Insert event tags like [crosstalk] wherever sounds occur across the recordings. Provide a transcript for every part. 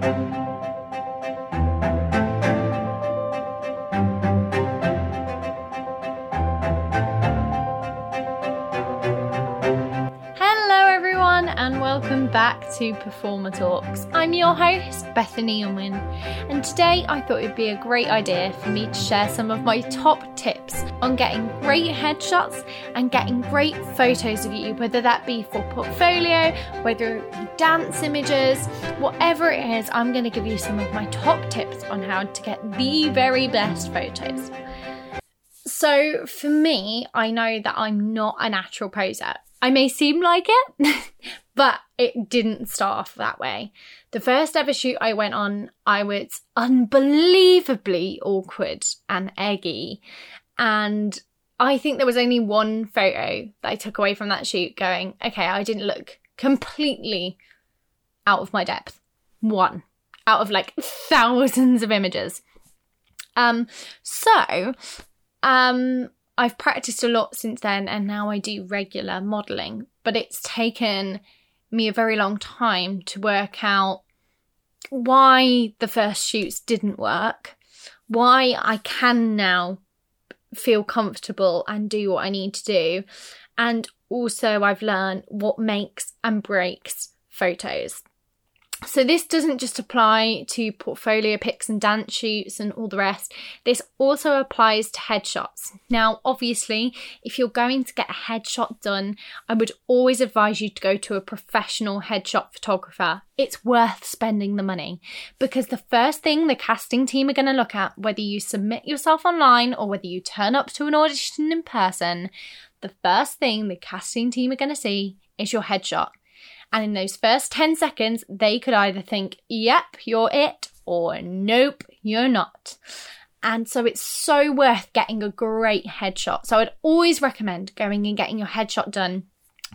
back to Performer Talks. I'm your host, Bethany Unwin, and today I thought it would be a great idea for me to share some of my top tips on getting great headshots and getting great photos of you, whether that be for portfolio, whether it be dance images, whatever it is, I'm going to give you some of my top tips on how to get the very best photos. So, for me, I know that I'm not a natural poser. I may seem like it, [laughs] but it didn't start off that way. The first ever shoot I went on, I was unbelievably awkward and eggy. And I think there was only one photo that I took away from that shoot going, okay, I didn't look completely out of my depth. One out of like thousands of images. Um, so, um, I've practiced a lot since then and now I do regular modeling, but it's taken me a very long time to work out why the first shoots didn't work, why I can now feel comfortable and do what I need to do. And also, I've learned what makes and breaks photos. So this doesn't just apply to portfolio pics and dance shoots and all the rest. This also applies to headshots. Now, obviously, if you're going to get a headshot done, I would always advise you to go to a professional headshot photographer. It's worth spending the money because the first thing the casting team are going to look at, whether you submit yourself online or whether you turn up to an audition in person, the first thing the casting team are going to see is your headshot. And in those first 10 seconds, they could either think, yep, you're it, or nope, you're not. And so it's so worth getting a great headshot. So I'd always recommend going and getting your headshot done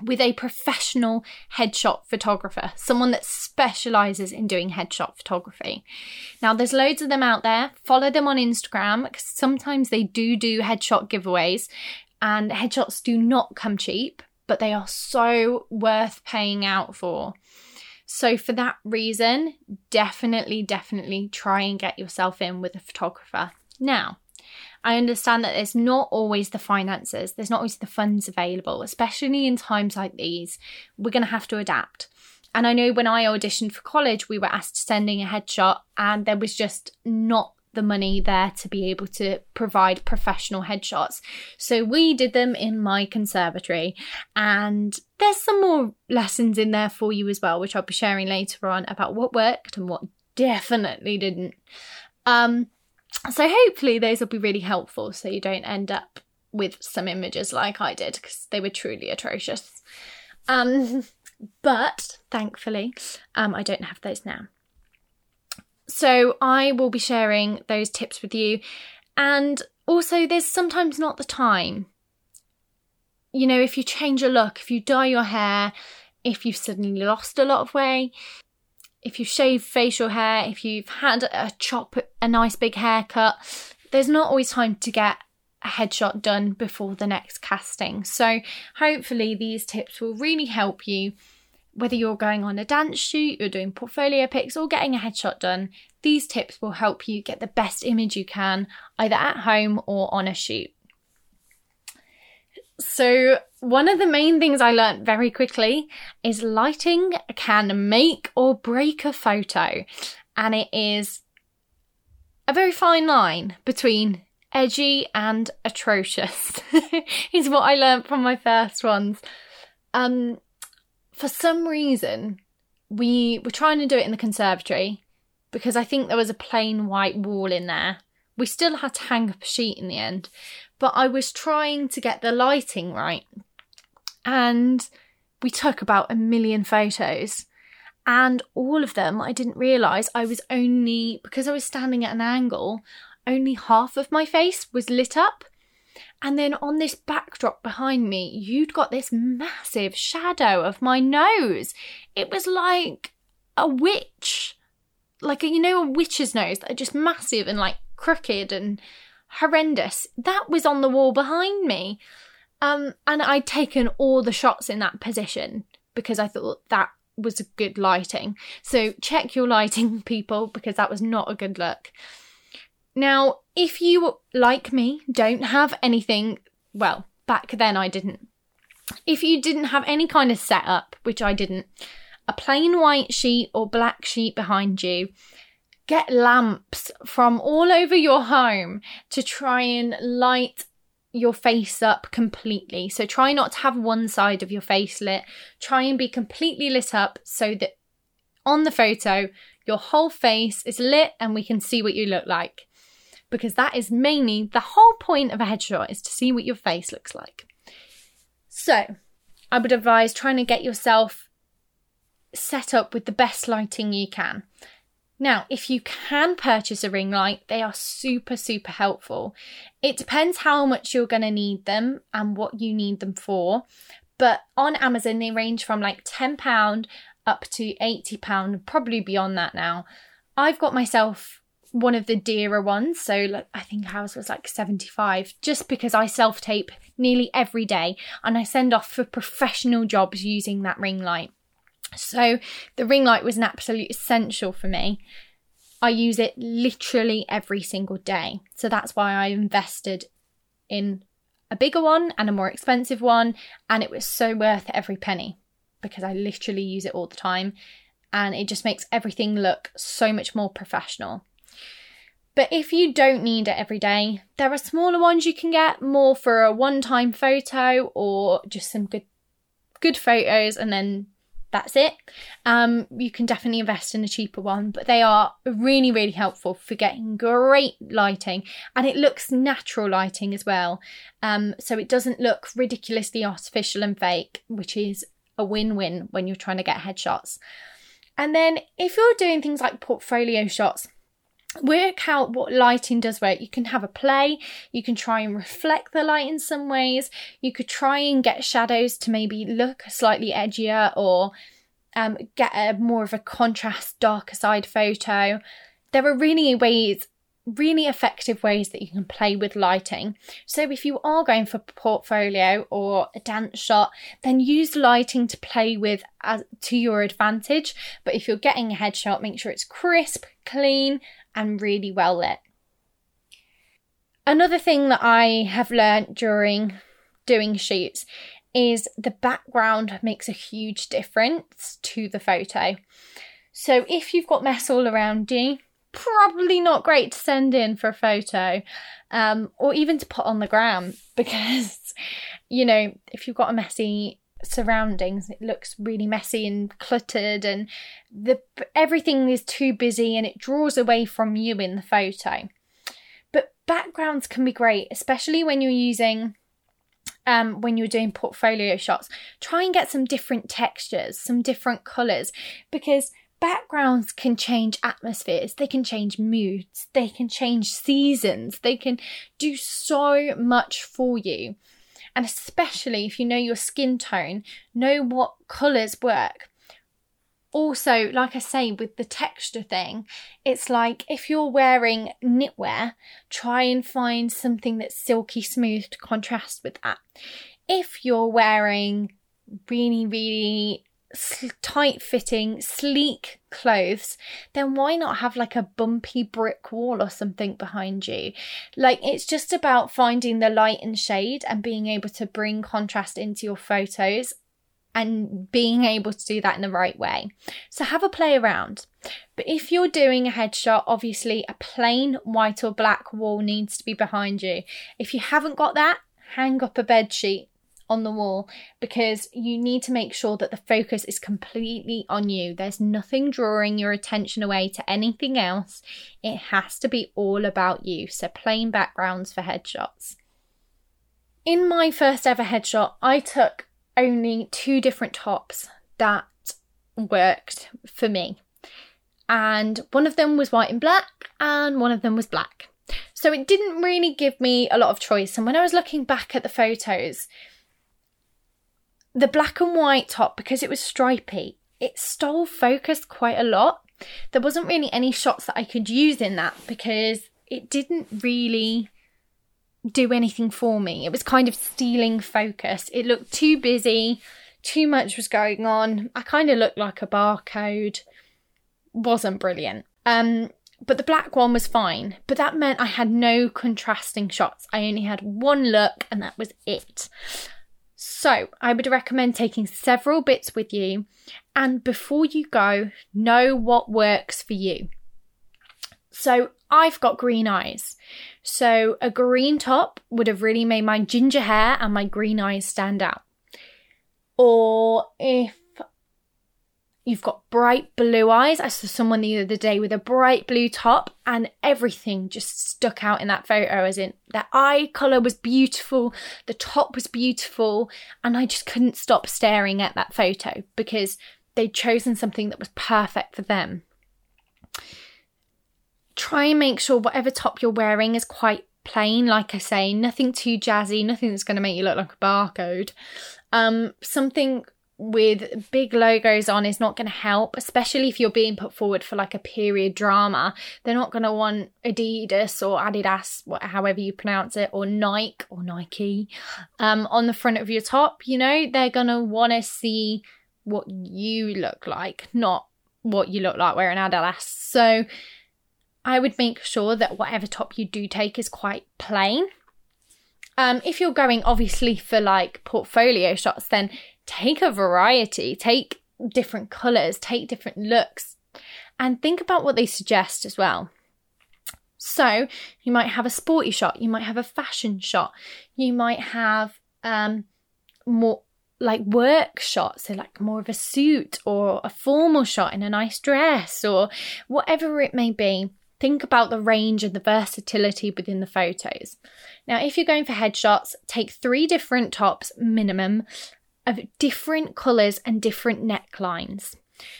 with a professional headshot photographer, someone that specializes in doing headshot photography. Now, there's loads of them out there. Follow them on Instagram because sometimes they do do headshot giveaways, and headshots do not come cheap but they are so worth paying out for. So, for that reason, definitely, definitely try and get yourself in with a photographer. Now, I understand that there's not always the finances, there's not always the funds available, especially in times like these. We're going to have to adapt. And I know when I auditioned for college, we were asked to send in a headshot, and there was just not the money there to be able to provide professional headshots. So we did them in my conservatory, and there's some more lessons in there for you as well, which I'll be sharing later on about what worked and what definitely didn't. Um, so hopefully those will be really helpful so you don't end up with some images like I did because they were truly atrocious. Um, [laughs] but thankfully, um, I don't have those now. So I will be sharing those tips with you. And also, there's sometimes not the time. You know, if you change your look, if you dye your hair, if you've suddenly lost a lot of weight, if you shave facial hair, if you've had a chop, a nice big haircut, there's not always time to get a headshot done before the next casting. So, hopefully, these tips will really help you whether you're going on a dance shoot, you're doing portfolio pics, or getting a headshot done, these tips will help you get the best image you can, either at home or on a shoot. So, one of the main things I learned very quickly is lighting can make or break a photo, and it is a very fine line between edgy and atrocious, [laughs] is what I learned from my first ones. Um, for some reason, we were trying to do it in the conservatory because I think there was a plain white wall in there. We still had to hang up a sheet in the end, but I was trying to get the lighting right. And we took about a million photos. And all of them, I didn't realise I was only, because I was standing at an angle, only half of my face was lit up. And then on this backdrop behind me, you'd got this massive shadow of my nose. It was like a witch. Like, a, you know, a witch's nose that are just massive and like crooked and horrendous. That was on the wall behind me. Um, and I'd taken all the shots in that position because I thought that was good lighting. So check your lighting, [laughs] people, because that was not a good look. Now, if you, like me, don't have anything, well, back then I didn't. If you didn't have any kind of setup, which I didn't, a plain white sheet or black sheet behind you, get lamps from all over your home to try and light your face up completely. So try not to have one side of your face lit. Try and be completely lit up so that on the photo, your whole face is lit and we can see what you look like. Because that is mainly the whole point of a headshot is to see what your face looks like. So, I would advise trying to get yourself set up with the best lighting you can. Now, if you can purchase a ring light, they are super, super helpful. It depends how much you're going to need them and what you need them for. But on Amazon, they range from like £10 up to £80, probably beyond that now. I've got myself one of the dearer ones, so I think ours was like 75, just because I self tape nearly every day and I send off for professional jobs using that ring light. So the ring light was an absolute essential for me. I use it literally every single day. So that's why I invested in a bigger one and a more expensive one. And it was so worth every penny because I literally use it all the time. And it just makes everything look so much more professional. But if you don't need it every day, there are smaller ones you can get more for a one time photo or just some good good photos and then that's it. Um, you can definitely invest in a cheaper one, but they are really, really helpful for getting great lighting and it looks natural lighting as well. Um, so it doesn't look ridiculously artificial and fake, which is a win win when you're trying to get headshots. And then if you're doing things like portfolio shots, work out what lighting does work. You can have a play, you can try and reflect the light in some ways, you could try and get shadows to maybe look slightly edgier or um, get a more of a contrast, darker side photo. There are really ways, really effective ways that you can play with lighting. So if you are going for portfolio or a dance shot, then use lighting to play with as, to your advantage. But if you're getting a headshot, make sure it's crisp, clean, and really well lit. Another thing that I have learned during doing shoots is the background makes a huge difference to the photo. So if you've got mess all around you, probably not great to send in for a photo um, or even to put on the gram [laughs] because, you know, if you've got a messy surroundings it looks really messy and cluttered and the everything is too busy and it draws away from you in the photo but backgrounds can be great especially when you're using um, when you're doing portfolio shots try and get some different textures some different colors because backgrounds can change atmospheres, they can change moods, they can change seasons, they can do so much for you. And especially if you know your skin tone, know what colours work. Also, like I say, with the texture thing, it's like if you're wearing knitwear, try and find something that's silky smooth to contrast with that. If you're wearing really, really tight fitting, sleek clothes, then why not have like a bumpy brick wall or something behind you? Like it's just about finding the light and shade and being able to bring contrast into your photos and being able to do that in the right way. So have a play around. But if you're doing a headshot, obviously a plain white or black wall needs to be behind you. If you haven't got that, hang up a bed sheet on the wall because you need to make sure that the focus is completely on you. There's nothing drawing your attention away to anything else. It has to be all about you. So, plain backgrounds for headshots. In my first ever headshot, I took only two different tops that worked for me. And one of them was white and black, and one of them was black. So it didn't really give me a lot of choice. And when I was looking back at the photos, the black and white top, because it was stripy, it stole focus quite a lot. There wasn't really any shots that I could use in that because it didn't really do anything for me. It was kind of stealing focus. It looked too busy, too much was going on. I kind of looked like a barcode. Wasn't brilliant. Um, but the black one was fine. But that meant I had no contrasting shots. I only had one look, and that was it. So, I would recommend taking several bits with you, and before you go, know what works for you. So, I've got green eyes. So, a green top would have really made my ginger hair and my green eyes stand out. Or if You've got bright blue eyes. I saw someone the other day with a bright blue top, and everything just stuck out in that photo. As in, their eye colour was beautiful, the top was beautiful, and I just couldn't stop staring at that photo because they'd chosen something that was perfect for them. Try and make sure whatever top you're wearing is quite plain, like I say, nothing too jazzy, nothing that's going to make you look like a barcode. Um, something with big logos on is not going to help, especially if you're being put forward for like a period drama. They're not going to want Adidas or Adidas, however you pronounce it, or Nike or Nike um, on the front of your top. You know, they're going to want to see what you look like, not what you look like wearing Adidas. So I would make sure that whatever top you do take is quite plain. Um, if you're going obviously for like portfolio shots, then take a variety, take different colours, take different looks, and think about what they suggest as well. So, you might have a sporty shot, you might have a fashion shot, you might have um, more like work shots, so like more of a suit or a formal shot in a nice dress or whatever it may be. Think about the range and the versatility within the photos. Now, if you're going for headshots, take three different tops minimum of different colours and different necklines.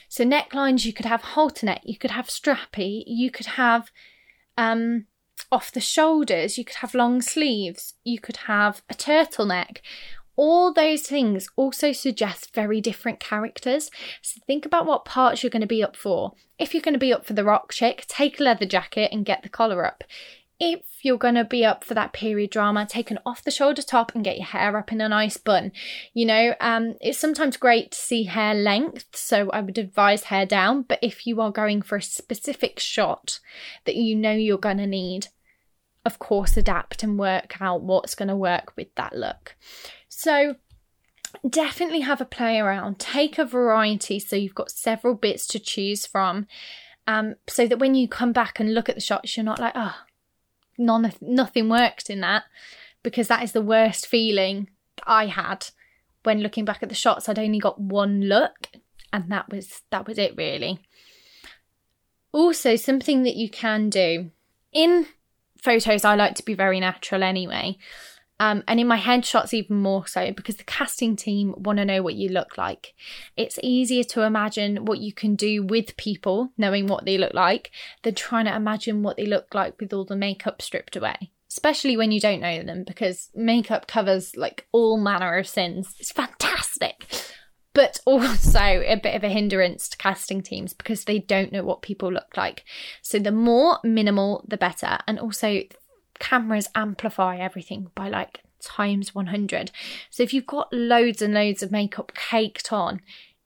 So necklines, you could have halter neck, you could have strappy, you could have um, off the shoulders, you could have long sleeves, you could have a turtleneck. All those things also suggest very different characters. So think about what parts you're going to be up for. If you're going to be up for the rock chick, take a leather jacket and get the collar up if you're going to be up for that period drama, take an off the shoulder top and get your hair up in a nice bun. You know, um, it's sometimes great to see hair length, so I would advise hair down. But if you are going for a specific shot that you know you're going to need, of course, adapt and work out what's going to work with that look. So, definitely have a play around, take a variety so you've got several bits to choose from. Um, so that when you come back and look at the shots, you're not like, oh, none nothing worked in that because that is the worst feeling I had when looking back at the shots. I'd only got one look, and that was that was it really. Also, something that you can do in photos, I like to be very natural anyway. Um, and in my headshots, even more so because the casting team want to know what you look like. It's easier to imagine what you can do with people, knowing what they look like, than trying to imagine what they look like with all the makeup stripped away. Especially when you don't know them, because makeup covers like all manner of sins. It's fantastic. But also a bit of a hindrance to casting teams because they don't know what people look like. So the more minimal, the better. And also, cameras amplify everything by like times 100. So if you've got loads and loads of makeup caked on,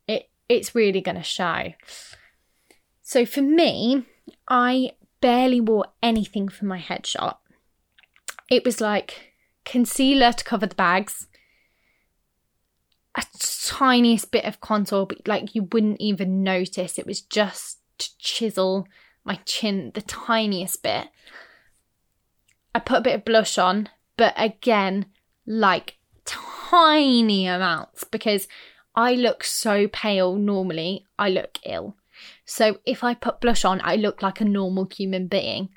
it it's really going to show. So for me, I barely wore anything for my headshot. It was like concealer to cover the bags, a tiniest bit of contour, but like you wouldn't even notice. It was just to chisel my chin the tiniest bit. I put a bit of blush on, but again, like tiny amounts because I look so pale normally, I look ill. So if I put blush on, I look like a normal human being.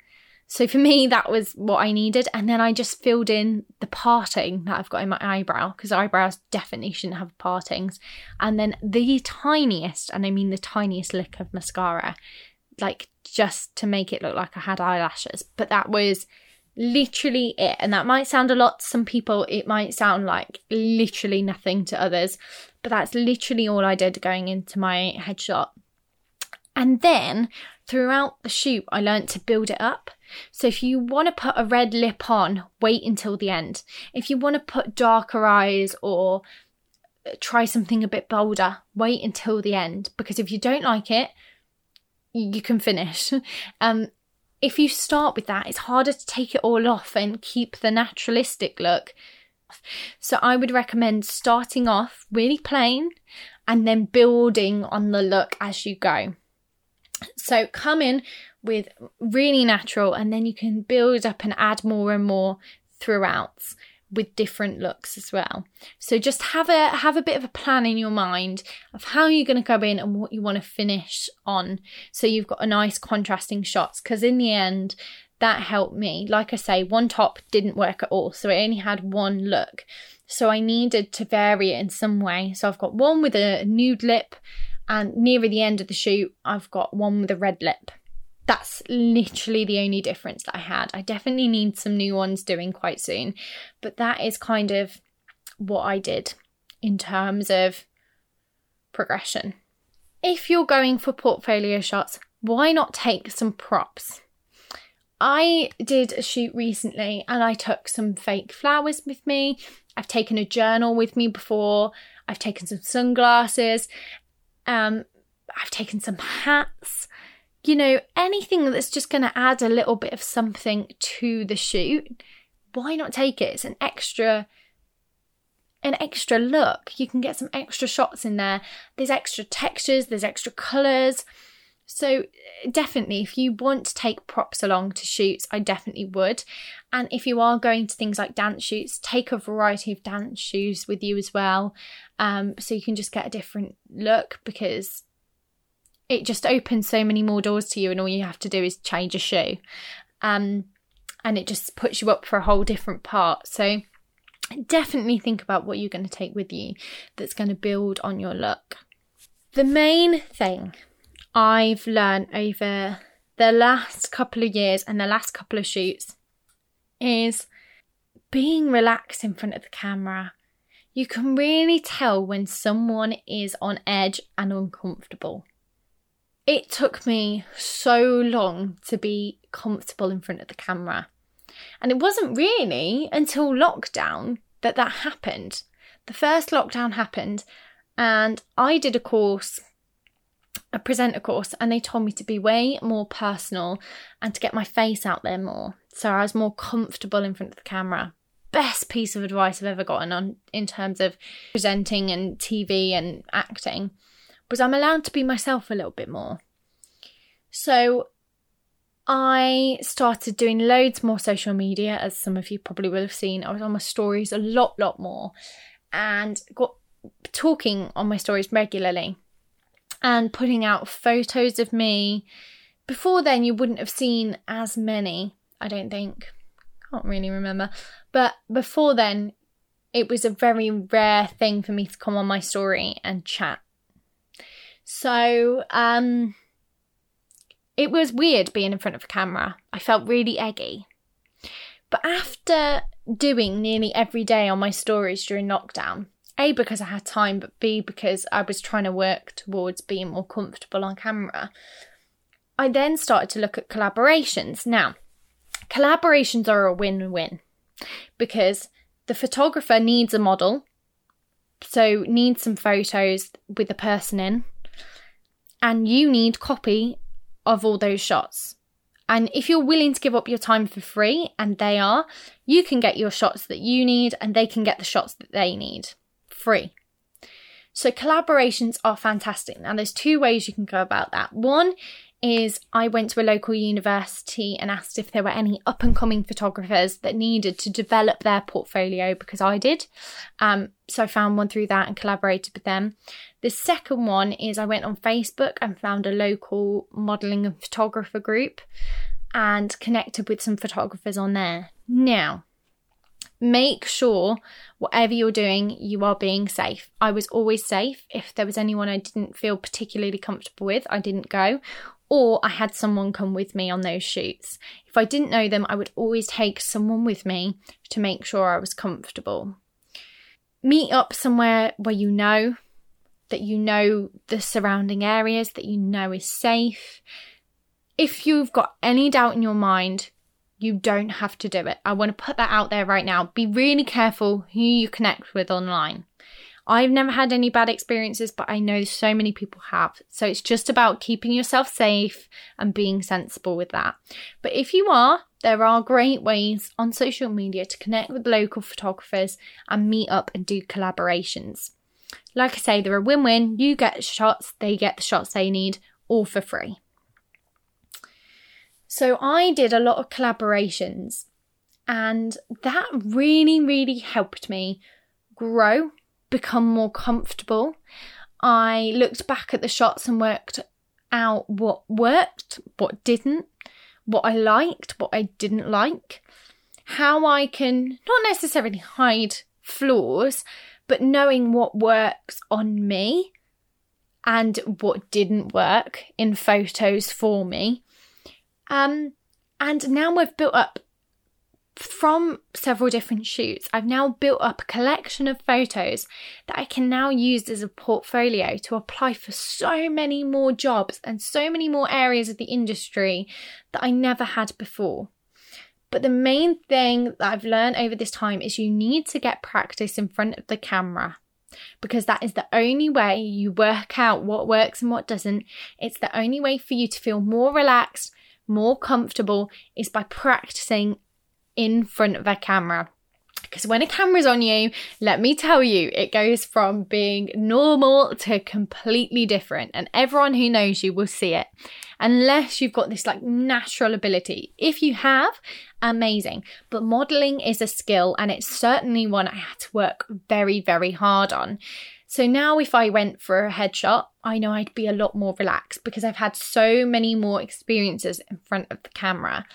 So for me, that was what I needed. And then I just filled in the parting that I've got in my eyebrow because eyebrows definitely shouldn't have partings. And then the tiniest, and I mean the tiniest lick of mascara, like just to make it look like I had eyelashes. But that was literally it. And that might sound a lot to some people, it might sound like literally nothing to others, but that's literally all I did going into my headshot. And then throughout the shoot, I learned to build it up. So if you want to put a red lip on, wait until the end. If you want to put darker eyes or try something a bit bolder. Wait until the end because if you don't like it, you can finish. [laughs] Um, if you start with that, it's harder to take it all off and keep the naturalistic look. So I would recommend starting off really plain and then building on the look as you go. So come in with really natural and then you can build up and add more and more throughout with different looks as well. So just have a have a bit of a plan in your mind of how you're going to go in and what you want to finish on. So you've got a nice contrasting shots because in the end that helped me. Like I say, one top didn't work at all. So it only had one look. So I needed to vary it in some way. So I've got one with a nude lip and nearer the end of the shoot I've got one with a red lip that's literally the only difference that I had. I definitely need some new ones doing quite soon, but that is kind of what I did in terms of progression. If you're going for portfolio shots, why not take some props? I did a shoot recently and I took some fake flowers with me. I've taken a journal with me before. I've taken some sunglasses. Um, I've taken some hats you know, anything that's just going to add a little bit of something to the shoot, why not take it? It's an extra an extra look. You can get some extra shots in there. There's extra textures, there's extra colors. So, definitely, if you want to take props along to shoots, I definitely would. And if you are going to things like dance shoots, take a variety of dance shoes with you as well. Um, so you can just get a different look because it just opens so many more doors to you, and all you have to do is change a shoe. Um, and it just puts you up for a whole different part. So definitely think about what you're going to take with you that's going to build on your look. The main thing I've learned over the last couple of years and the last couple of shoots is being relaxed in front of the camera. You can really tell when someone is on edge and uncomfortable it took me so long to be comfortable in front of the camera. And it wasn't really until lockdown that that happened. The first lockdown happened, and I did a course, a presenter course, and they told me to be way more personal and to get my face out there more. So I was more comfortable in front of the camera. Best piece of advice I've ever gotten on in terms of presenting and TV and acting was I'm allowed to be myself a little bit more. So I started doing loads more social media, as some of you probably will have seen. I was on my stories a lot, lot more, and got talking on my stories regularly and putting out photos of me. Before then, you wouldn't have seen as many, I don't think. Can't really remember. But before then, it was a very rare thing for me to come on my story and chat so, um, it was weird being in front of a camera. I felt really eggy. But after doing nearly every day on my stories during lockdown, A, because I had time, but B, because I was trying to work towards being more comfortable on camera, I then started to look at collaborations. Now, collaborations are a win win because the photographer needs a model, so needs some photos with the person in and you need copy of all those shots. And if you're willing to give up your time for free, and they are, you can get your shots that you need and they can get the shots that they need free. So collaborations are fantastic. Now, there's two ways you can go about that. One is I went to a local university and asked if there were any up and coming photographers that needed to develop their portfolio because I did. Um, so I found one through that and collaborated with them. The second one is I went on Facebook and found a local modelling and photographer group and connected with some photographers on there. Now, make sure whatever you're doing, you are being safe. I was always safe. If there was anyone I didn't feel particularly comfortable with, I didn't go or I had someone come with me on those shoots. If I didn't know them, I would always take someone with me to make sure I was comfortable. Meet up somewhere where you know that you know the surrounding areas, that you know is safe. If you've got any doubt in your mind, you don't have to do it. I want to put that out there right now. Be really careful who you connect with online. I've never had any bad experiences, but I know so many people have. So it's just about keeping yourself safe and being sensible with that. But if you are, there are great ways on social media to connect with local photographers and meet up and do collaborations. Like I say, they're a win win. You get shots, they get the shots they need, all for free. So I did a lot of collaborations, and that really, really helped me grow, become more comfortable. I looked back at the shots and worked out what worked, what didn't, what I liked, what I didn't like, how I can not necessarily hide flaws, but knowing what works on me and what didn't work in photos for me. Um, and now we've built up from several different shoots, I've now built up a collection of photos that I can now use as a portfolio to apply for so many more jobs and so many more areas of the industry that I never had before. But the main thing that I've learned over this time is you need to get practice in front of the camera because that is the only way you work out what works and what doesn't. It's the only way for you to feel more relaxed, more comfortable is by practicing in front of a camera. Because when a camera's on you, let me tell you, it goes from being normal to completely different. And everyone who knows you will see it. Unless you've got this like natural ability. If you have, amazing. But modeling is a skill and it's certainly one I had to work very, very hard on. So now, if I went for a headshot, I know I'd be a lot more relaxed because I've had so many more experiences in front of the camera.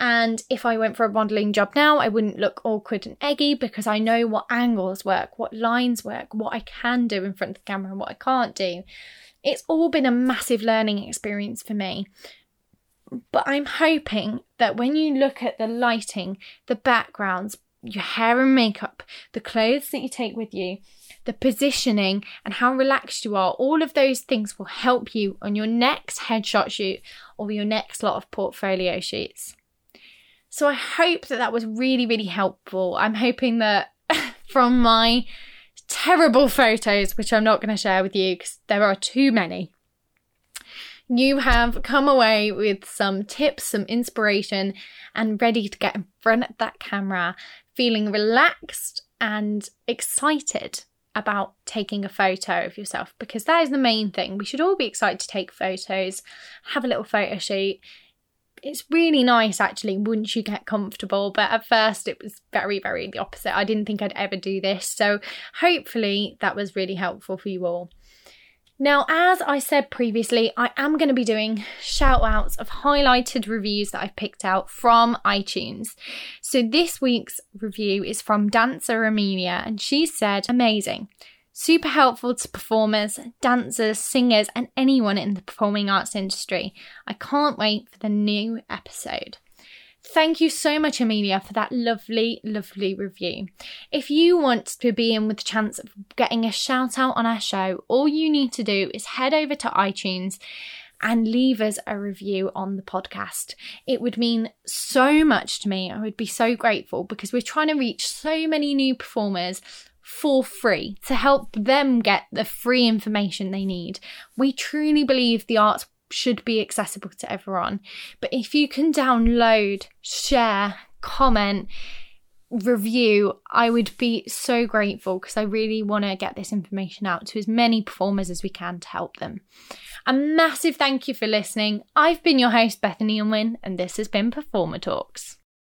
And if I went for a modelling job now, I wouldn't look awkward and eggy because I know what angles work, what lines work, what I can do in front of the camera and what I can't do. It's all been a massive learning experience for me. But I'm hoping that when you look at the lighting, the backgrounds, your hair and makeup, the clothes that you take with you, the positioning, and how relaxed you are, all of those things will help you on your next headshot shoot or your next lot of portfolio shoots. So I hope that that was really, really helpful. I'm hoping that [laughs] from my terrible photos, which I'm not going to share with you because there are too many, you have come away with some tips, some inspiration, and ready to get in front of that camera, feeling relaxed and excited about taking a photo of yourself because that is the main thing. We should all be excited to take photos, have a little photo shoot it's really nice actually once you get comfortable but at first it was very very the opposite i didn't think i'd ever do this so hopefully that was really helpful for you all now, as I said previously, I am going to be doing shout outs of highlighted reviews that I've picked out from iTunes. So, this week's review is from Dancer Amelia, and she said, Amazing. Super helpful to performers, dancers, singers, and anyone in the performing arts industry. I can't wait for the new episode. Thank you so much, Amelia, for that lovely, lovely review. If you want to be in with the chance of getting a shout out on our show, all you need to do is head over to iTunes and leave us a review on the podcast. It would mean so much to me. I would be so grateful because we're trying to reach so many new performers for free to help them get the free information they need. We truly believe the arts should be accessible to everyone. But if you can download, share, comment, review, I would be so grateful because I really want to get this information out to as many performers as we can to help them. A massive thank you for listening. I've been your host, Bethany Unwin, and this has been Performer Talks.